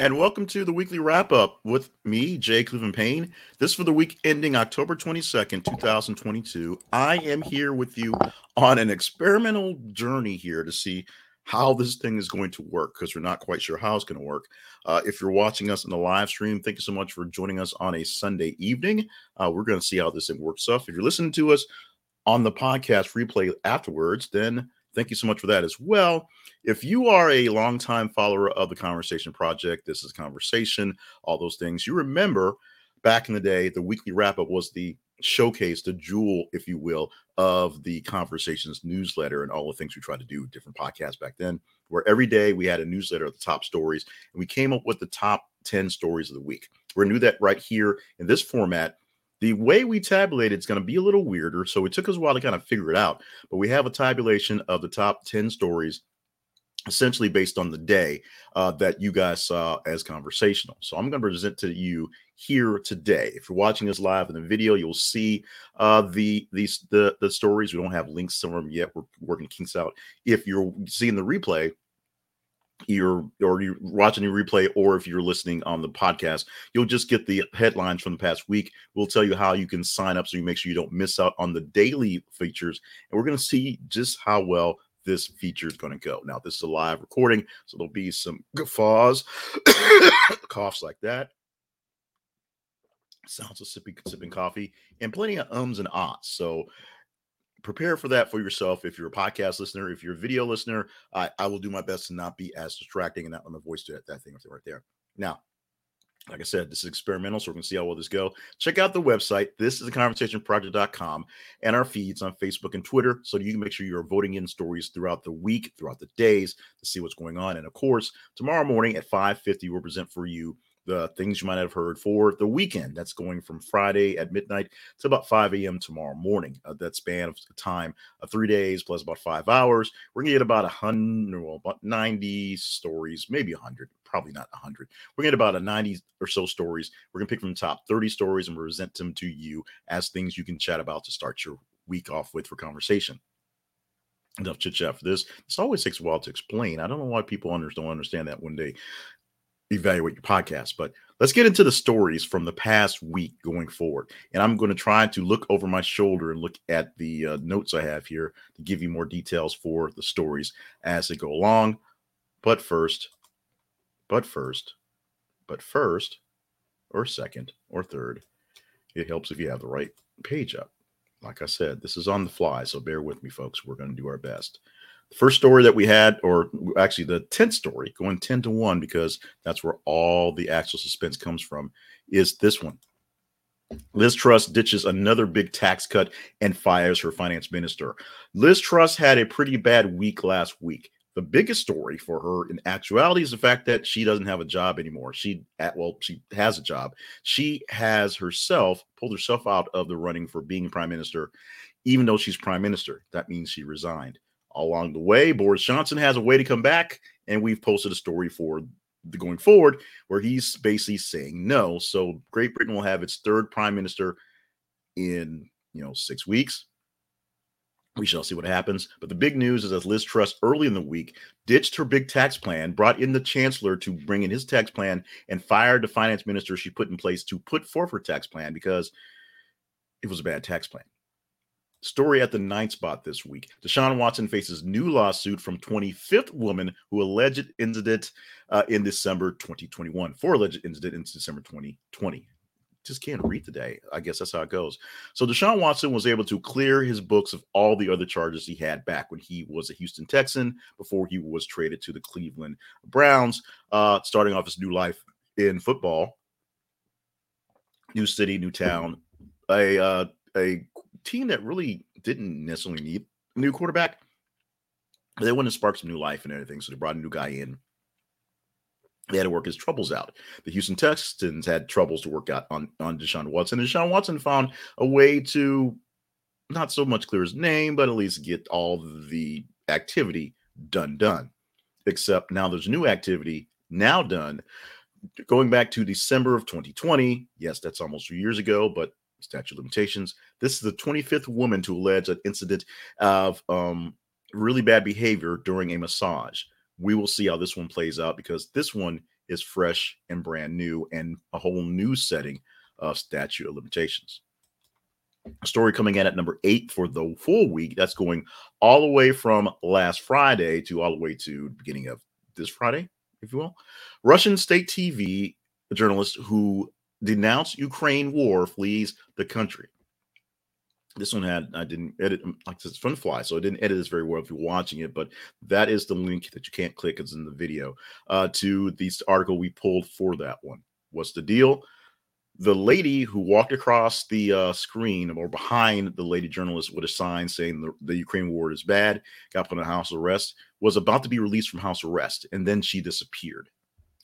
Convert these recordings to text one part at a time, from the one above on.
and welcome to the weekly wrap up with me, Jay Cleveland Payne. This for the week ending October 22nd, 2022. I am here with you on an experimental journey here to see how this thing is going to work because we're not quite sure how it's going to work. Uh, if you're watching us in the live stream, thank you so much for joining us on a Sunday evening. Uh, we're going to see how this thing works. So if you're listening to us on the podcast replay afterwards, then thank you so much for that as well. If you are a longtime follower of the Conversation Project, this is Conversation, all those things, you remember back in the day, the weekly wrap up was the showcase, the jewel, if you will, of the Conversations newsletter and all the things we tried to do, different podcasts back then, where every day we had a newsletter of the top stories and we came up with the top 10 stories of the week. We're do that right here in this format. The way we tabulated is going to be a little weirder. So it took us a while to kind of figure it out. But we have a tabulation of the top 10 stories essentially based on the day uh, that you guys saw as conversational. So I'm going to present to you here today. If you're watching this live in the video, you'll see uh, the these the the stories. We don't have links to them yet. We're working kinks out. If you're seeing the replay, you're or you're watching the replay, or if you're listening on the podcast, you'll just get the headlines from the past week. We'll tell you how you can sign up so you make sure you don't miss out on the daily features. And we're going to see just how well this feature is going to go. Now, this is a live recording, so there'll be some guffaws, coughs like that, sounds of sipping, sipping coffee, and plenty of ums and ahs. So prepare for that for yourself. If you're a podcast listener, if you're a video listener, I, I will do my best to not be as distracting and not let my voice do that, that thing right there. Now, like I said, this is experimental, so we're going to see how well this go. Check out the website. This is the conversationproject.com and our feeds on Facebook and Twitter so you can make sure you're voting in stories throughout the week, throughout the days to see what's going on. And of course, tomorrow morning at 5:50, we'll present for you the things you might have heard for the weekend. That's going from Friday at midnight to about 5 a.m. tomorrow morning. Uh, that span of time of three days plus about five hours. We're gonna get about a hundred, well, about 90 stories, maybe 100, probably not 100. We're gonna get about a 90 or so stories. We're gonna pick from the top 30 stories and present them to you as things you can chat about to start your week off with for conversation enough chit chat for this. This always takes a while to explain. I don't know why people under, don't understand that when they evaluate your podcast. But let's get into the stories from the past week going forward. And I'm going to try to look over my shoulder and look at the uh, notes I have here to give you more details for the stories as they go along. But first, but first, but first, or second, or third, it helps if you have the right page up. Like I said, this is on the fly, so bear with me, folks. We're going to do our best. First story that we had, or actually the 10th story, going 10 to 1, because that's where all the actual suspense comes from, is this one. Liz Truss ditches another big tax cut and fires her finance minister. Liz Truss had a pretty bad week last week. The biggest story for her in actuality is the fact that she doesn't have a job anymore. She at well, she has a job. She has herself pulled herself out of the running for being prime minister, even though she's prime minister. That means she resigned along the way. Boris Johnson has a way to come back, and we've posted a story for the going forward where he's basically saying no. So Great Britain will have its third prime minister in you know six weeks. We shall see what happens. But the big news is that Liz Truss early in the week ditched her big tax plan, brought in the chancellor to bring in his tax plan, and fired the finance minister she put in place to put forth her tax plan because it was a bad tax plan. Story at the ninth spot this week. Deshaun Watson faces new lawsuit from 25th woman who alleged incident uh, in December 2021 for alleged incident in December 2020. Just can't read today. I guess that's how it goes. So Deshaun Watson was able to clear his books of all the other charges he had back when he was a Houston Texan before he was traded to the Cleveland Browns, uh, starting off his new life in football. New city, new town, a uh, a team that really didn't necessarily need a new quarterback. They wanted to spark some new life and everything, so they brought a new guy in. They had to work his troubles out. The Houston Texans had troubles to work out on, on Deshaun Watson. And Deshaun Watson found a way to not so much clear his name, but at least get all the activity done, done. Except now there's new activity now done. Going back to December of 2020, yes, that's almost two years ago, but statute limitations. This is the 25th woman to allege an incident of um, really bad behavior during a massage. We will see how this one plays out because this one is fresh and brand new and a whole new setting of statute of limitations. A story coming in at number eight for the full week. That's going all the way from last Friday to all the way to beginning of this Friday, if you will. Russian state TV journalist who denounced Ukraine war flees the country. This one had I didn't edit like it's fun fly, so I didn't edit this very well if you're watching it, but that is the link that you can't click. It's in the video uh, to the article we pulled for that one. What's the deal? The lady who walked across the uh, screen or behind the lady journalist with a sign saying the, the Ukraine war is bad, got put in house arrest, was about to be released from house arrest, and then she disappeared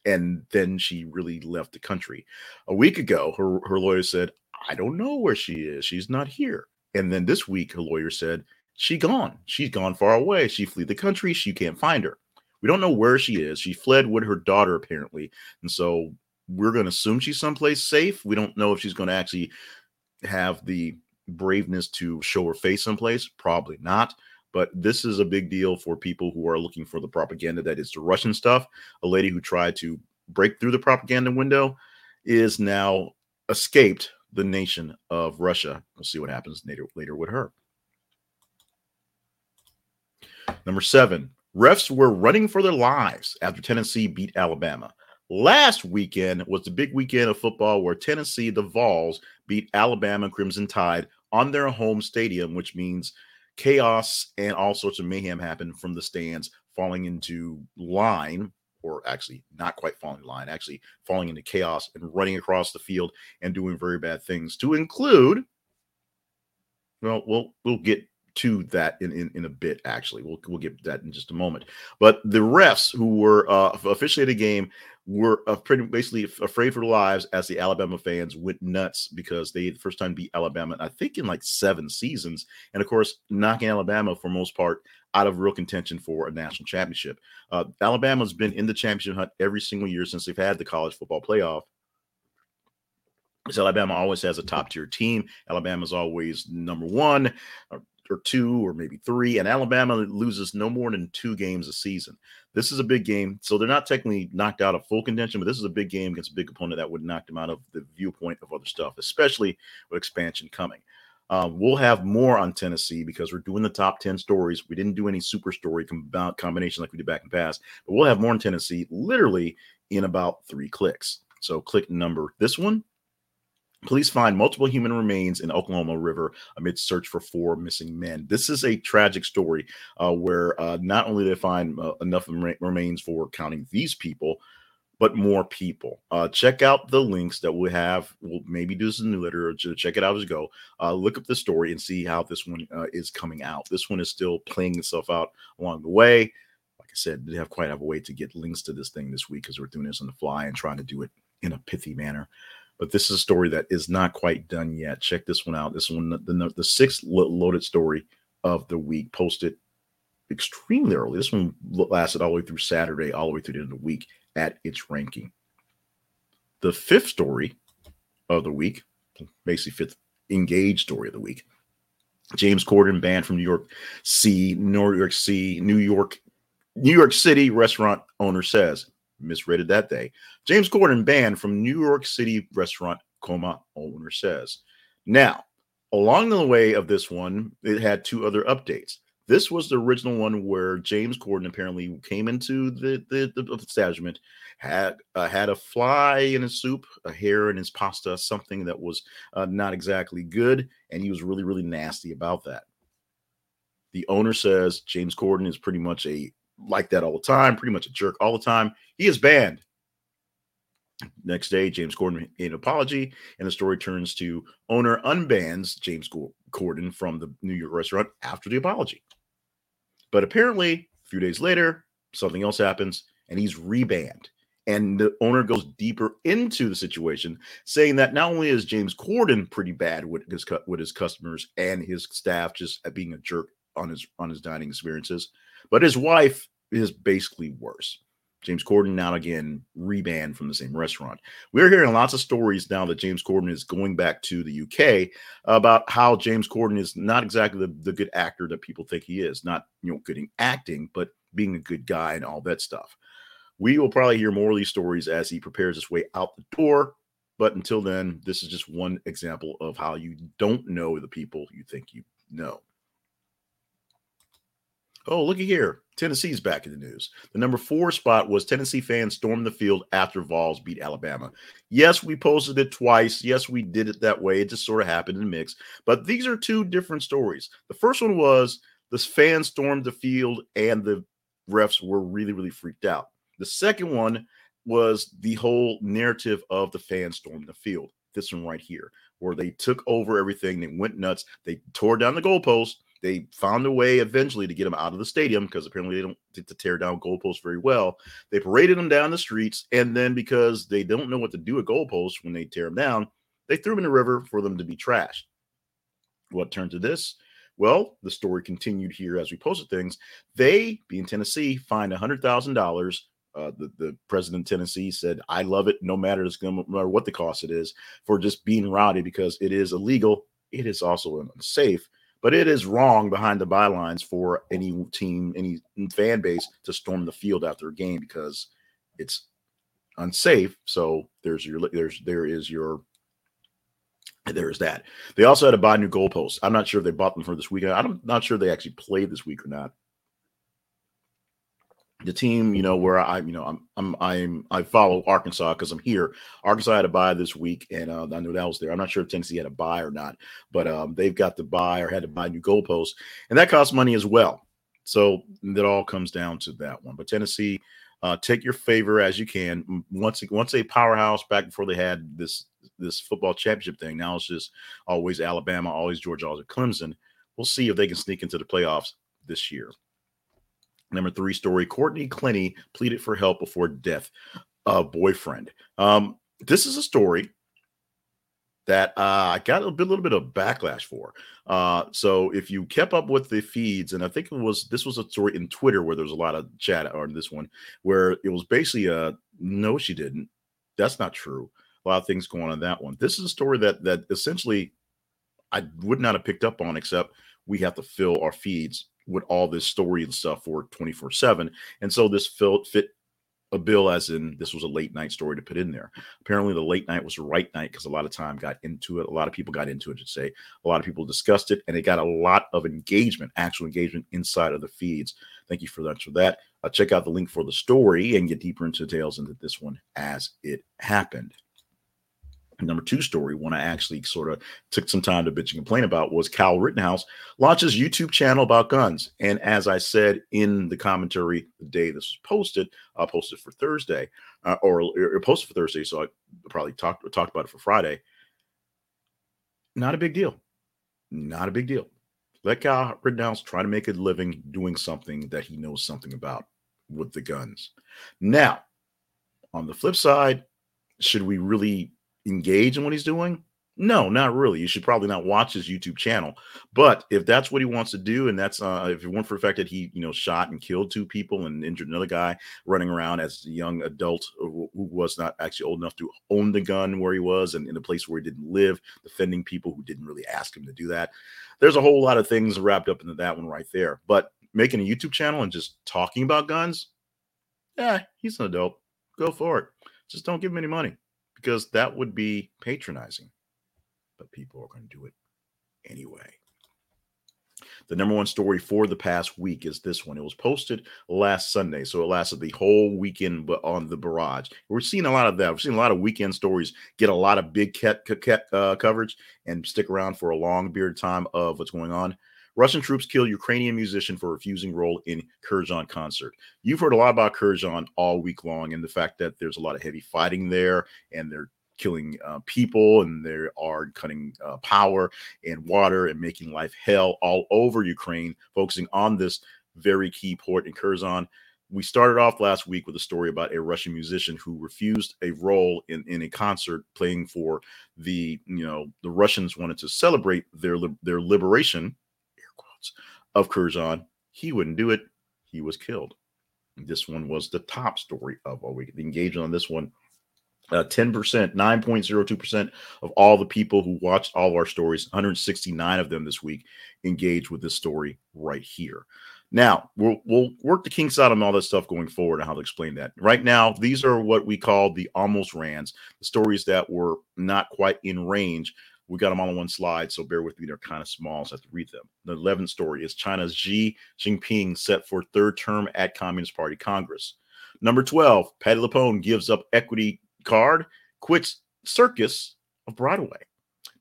and then she really left the country. A week ago, her, her lawyer said, I don't know where she is. She's not here. And then this week, her lawyer said, She gone. She's gone far away. She fled the country. She can't find her. We don't know where she is. She fled with her daughter, apparently. And so we're going to assume she's someplace safe. We don't know if she's going to actually have the braveness to show her face someplace. Probably not. But this is a big deal for people who are looking for the propaganda that is the Russian stuff. A lady who tried to break through the propaganda window is now escaped the nation of Russia. We'll see what happens later, later with her. Number seven, refs were running for their lives after Tennessee beat Alabama. Last weekend was the big weekend of football where Tennessee, the Vols, beat Alabama Crimson Tide on their home stadium, which means chaos and all sorts of mayhem happened from the stands falling into line or actually not quite falling in line actually falling into chaos and running across the field and doing very bad things to include well we'll we'll get to that in, in, in a bit actually we'll, we'll get that in just a moment but the refs who were uh, officiated the game were uh, pretty basically afraid for their lives as the Alabama fans went nuts because they the first time beat Alabama, I think in like seven seasons, and of course knocking Alabama for most part out of real contention for a national championship. Uh, Alabama's been in the championship hunt every single year since they've had the college football playoff. So Alabama always has a top tier team. Alabama's always number one or two or maybe three, and Alabama loses no more than two games a season. This is a big game, so they're not technically knocked out of full contention, but this is a big game against a big opponent that would knock them out of the viewpoint of other stuff, especially with expansion coming. Um, we'll have more on Tennessee because we're doing the top 10 stories. We didn't do any super story com- combination like we did back in the past, but we'll have more on Tennessee literally in about three clicks. So click number this one Police find multiple human remains in Oklahoma River amid search for four missing men. This is a tragic story uh, where uh, not only they find uh, enough remains for counting these people, but more people. Uh, check out the links that we have. We'll maybe do this in the check it out as you go. Uh, look up the story and see how this one uh, is coming out. This one is still playing itself out along the way. Like I said, they have quite have a way to get links to this thing this week because we're doing this on the fly and trying to do it in a pithy manner but this is a story that is not quite done yet. Check this one out. This one, the, the sixth loaded story of the week, posted extremely early. This one lasted all the way through Saturday, all the way through the end of the week at its ranking. The fifth story of the week, basically fifth engaged story of the week. James Corden banned from New York C, New York C, New York, New York City restaurant owner says misread it that day. James Corden banned from New York City restaurant coma owner says. Now, along the way of this one, it had two other updates. This was the original one where James Corden apparently came into the, the, the establishment, had uh, had a fly in his soup, a hair in his pasta, something that was uh, not exactly good, and he was really really nasty about that. The owner says James Corden is pretty much a like that all the time, pretty much a jerk all the time. He is banned. Next day, James Corden made an apology, and the story turns to owner unbans James Corden from the New York restaurant after the apology. But apparently, a few days later, something else happens, and he's rebanned. And the owner goes deeper into the situation, saying that not only is James Corden pretty bad with his with his customers and his staff just being a jerk on his on his dining experiences, but his wife is basically worse. James Corden now again rebanned from the same restaurant. We're hearing lots of stories now that James Corden is going back to the UK about how James Corden is not exactly the, the good actor that people think he is. Not you know good in acting, but being a good guy and all that stuff. We will probably hear more of these stories as he prepares his way out the door. But until then, this is just one example of how you don't know the people you think you know. Oh, looky here. Tennessee's back in the news. The number four spot was Tennessee fans stormed the field after Vols beat Alabama. Yes, we posted it twice. Yes, we did it that way. It just sort of happened in a mix. But these are two different stories. The first one was the fans stormed the field and the refs were really, really freaked out. The second one was the whole narrative of the fans storming the field. This one right here, where they took over everything, they went nuts, they tore down the goalpost, they found a way eventually to get them out of the stadium because apparently they don't get to tear down goalposts very well. They paraded them down the streets, and then because they don't know what to do with goalposts when they tear them down, they threw them in the river for them to be trashed. What turned to this? Well, the story continued here as we posted things. They, being Tennessee, fined $100,000 uh, the, the president of Tennessee said, I love it no matter, no matter what the cost it is for just being rowdy because it is illegal. It is also unsafe, but it is wrong behind the bylines for any team, any fan base to storm the field after a game because it's unsafe. So there's your there's there is your there's that. They also had to buy new goalposts. I'm not sure if they bought them for this weekend. I'm not sure they actually played this week or not the team, you know, where I, you know, I'm, I'm, I'm, I follow Arkansas because I'm here. Arkansas had a bye this week, and uh, I know that was there. I'm not sure if Tennessee had a bye or not, but um, they've got to buy or had to buy new goalposts, and that costs money as well. So that all comes down to that one. But Tennessee, uh, take your favor as you can. Once, once a powerhouse back before they had this this football championship thing. Now it's just always Alabama, always Georgia, always Clemson. We'll see if they can sneak into the playoffs this year. Number three story Courtney Clenney pleaded for help before death of boyfriend. Um, this is a story that uh, I got a, bit, a little bit of backlash for. Uh, so if you kept up with the feeds, and I think it was this was a story in Twitter where there was a lot of chat on this one, where it was basically a no, she didn't. That's not true. A lot of things going on in that one. This is a story that that essentially I would not have picked up on, except we have to fill our feeds with all this story and stuff for 24 7. And so this fit, fit a bill as in this was a late night story to put in there. Apparently, the late night was the right night because a lot of time got into it. A lot of people got into it, to say. A lot of people discussed it, and it got a lot of engagement, actual engagement inside of the feeds. Thank you for that. For that, uh, check out the link for the story and get deeper into details into this one as it happened number two story, one I actually sort of took some time to bitch and complain about, was Kyle Rittenhouse launches YouTube channel about guns. And as I said in the commentary the day this was posted, I uh, posted for Thursday, uh, or, or posted for Thursday, so I probably talked talked about it for Friday. Not a big deal. Not a big deal. Let Kyle Rittenhouse try to make a living doing something that he knows something about with the guns. Now, on the flip side, should we really engage in what he's doing? No, not really. You should probably not watch his YouTube channel. But if that's what he wants to do, and that's uh, if it weren't for the fact that he, you know, shot and killed two people and injured another guy running around as a young adult who was not actually old enough to own the gun where he was and in a place where he didn't live, defending people who didn't really ask him to do that. There's a whole lot of things wrapped up into that one right there. But making a YouTube channel and just talking about guns, yeah, he's an adult. Go for it. Just don't give him any money because that would be patronizing. But people are going to do it anyway. The number one story for the past week is this one. It was posted last Sunday, so it lasted the whole weekend on the barrage. We're seeing a lot of that. We're seeing a lot of weekend stories get a lot of big cat, cat uh, coverage and stick around for a long period of time of what's going on. Russian troops kill Ukrainian musician for refusing role in Kherson concert. You've heard a lot about Kherson all week long and the fact that there's a lot of heavy fighting there and they're killing uh, people and they are cutting uh, power and water and making life hell all over Ukraine, focusing on this very key port in Kherson. We started off last week with a story about a Russian musician who refused a role in, in a concert playing for the, you know, the Russians wanted to celebrate their their liberation of Kherson. He wouldn't do it. He was killed. This one was the top story of all week. The engagement on this one, uh, 10%, 9.02% of all the people who watched all of our stories, 169 of them this week, engaged with this story right here. Now we'll we'll work the kinks out on all that stuff going forward and how to explain that. Right now, these are what we call the almost rans, the stories that were not quite in range. We got them all on one slide, so bear with me. They're kind of small, so I have to read them. The 11th story is China's Xi Jinping set for third term at Communist Party Congress. Number 12, Patti LuPone gives up equity card, quits circus of Broadway.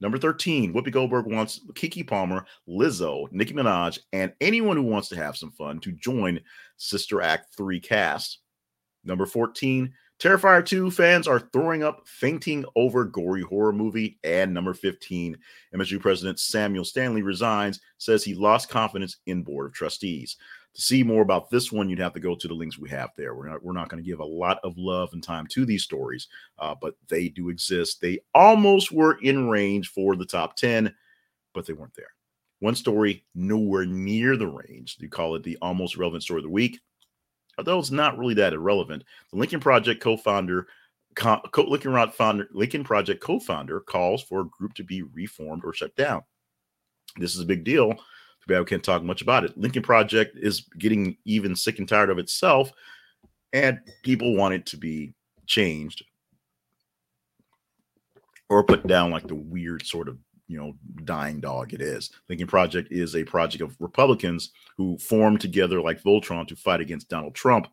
Number 13, Whoopi Goldberg wants Keke Palmer, Lizzo, Nicki Minaj, and anyone who wants to have some fun to join Sister Act 3 cast. Number 14, Terrifier 2 fans are throwing up, fainting over gory horror movie. And number 15, MSU President Samuel Stanley resigns, says he lost confidence in Board of Trustees. To see more about this one, you'd have to go to the links we have there. We're not we're not going to give a lot of love and time to these stories, uh, but they do exist. They almost were in range for the top ten, but they weren't there. One story nowhere near the range. You call it the almost relevant story of the week, although it's not really that irrelevant. The Lincoln Project co-founder. Co- Lincoln, founder, Lincoln Project co-founder calls for a group to be reformed or shut down. This is a big deal too bad we can't talk much about it. Lincoln Project is getting even sick and tired of itself, and people want it to be changed or put down like the weird sort of you know dying dog it is. Lincoln Project is a project of Republicans who formed together like Voltron to fight against Donald Trump.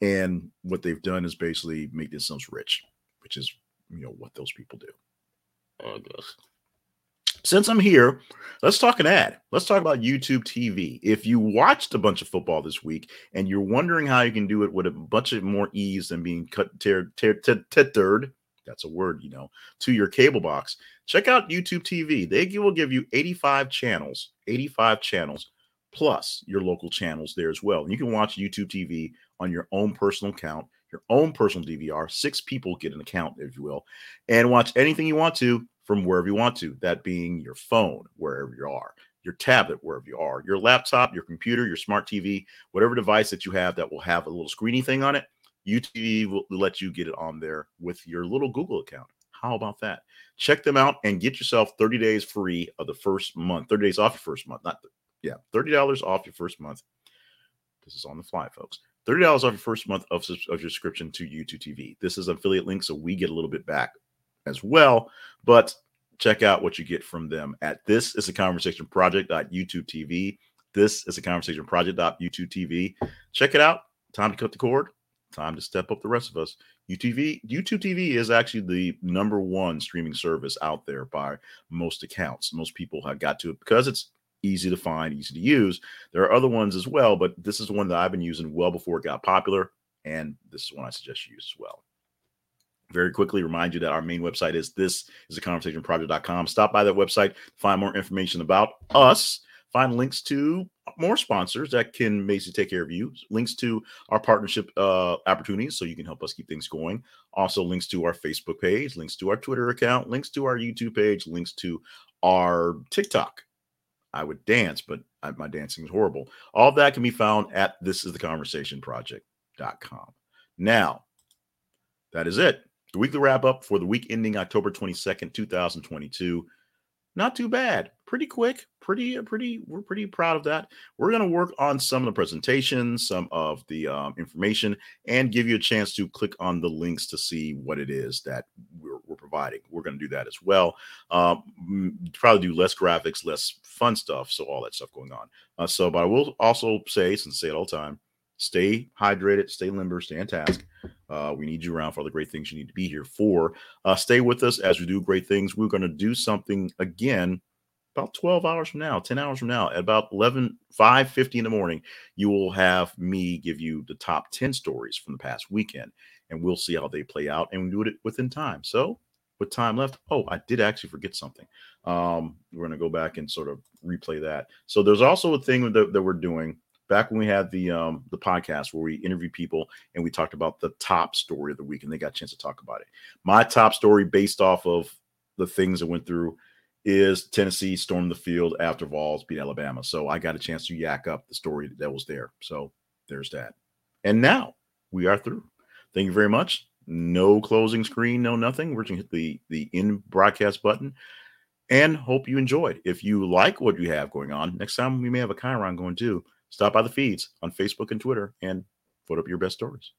And what they've done is basically make themselves rich, which is you know what those people do. Oh, I guess since I'm here, let's talk an ad. Let's talk about YouTube TV. If you watched a bunch of football this week and you're wondering how you can do it with a bunch of more ease than being cut tethered, that's a word, you know, to your cable box, check out YouTube TV. They will give you 85 channels, 85 channels plus your local channels there as well. And you can watch YouTube TV on your own personal account, your own personal DVR. Six people get an account, if you will, and watch anything you want to from wherever you want to, that being your phone, wherever you are, your tablet, wherever you are, your laptop, your computer, your smart TV, whatever device that you have that will have a little screeny thing on it. YouTube will let you get it on there with your little Google account. How about that? Check them out and get yourself 30 days free of the first month, 30 days off your first month. Not, yeah, $30 off your first month. This is on the fly, folks. $30 off your first month of, of your subscription to YouTube TV. This is affiliate link, so we get a little bit back as well. But check out what you get from them at this is a conversation project.youtube TV. This is a conversation project.youtube TV. Check it out. Time to cut the cord. Time to step up the rest of us. YouTube YouTube TV is actually the number one streaming service out there by most accounts. Most people have got to it because it's easy to find, easy to use. There are other ones as well, but this is one that I've been using well before it got popular, and this is one I suggest you use as well very quickly remind you that our main website is this is a conversation project.com stop by that website find more information about us find links to more sponsors that can basically take care of you. Links to our partnership uh, opportunities so you can help us keep things going. Also links to our facebook page links to our twitter account links to our youtube page links to our tiktok. I would dance but I, my dancing is horrible. All that can be found at this is the conversation project.com now that is it. The weekly wrap up for the week ending October 22nd, 2022. Not too bad. Pretty quick. Pretty, uh, pretty, we're pretty proud of that. We're going to work on some of the presentations, some of the um, information, and give you a chance to click on the links to see what it is that we're, we're providing. We're going to do that as well. Um, probably do less graphics, less fun stuff. So, all that stuff going on. Uh, so, but I will also say, since I say it all the time, stay hydrated, stay limber, stay on task. Uh, we need you around for all the great things you need to be here for. Uh, stay with us as we do great things. We're going to do something again about 12 hours from now, 10 hours from now, at about 11, 5 50 in the morning. You will have me give you the top 10 stories from the past weekend, and we'll see how they play out and we do it within time. So, with time left, oh, I did actually forget something. Um, we're going to go back and sort of replay that. So, there's also a thing that, that we're doing back when we had the um the podcast where we interviewed people and we talked about the top story of the week and they got a chance to talk about it. My top story based off of the things that went through is Tennessee stormed the field after Vols beat Alabama. So I got a chance to yak up the story that was there. So there's that. And now we are through. Thank you very much. No closing screen, no nothing. We're going to hit the the in broadcast button and hope you enjoyed. If you like what you have going on, next time we may have a Chiron going too stop by the feeds on Facebook and Twitter and put up your best stories.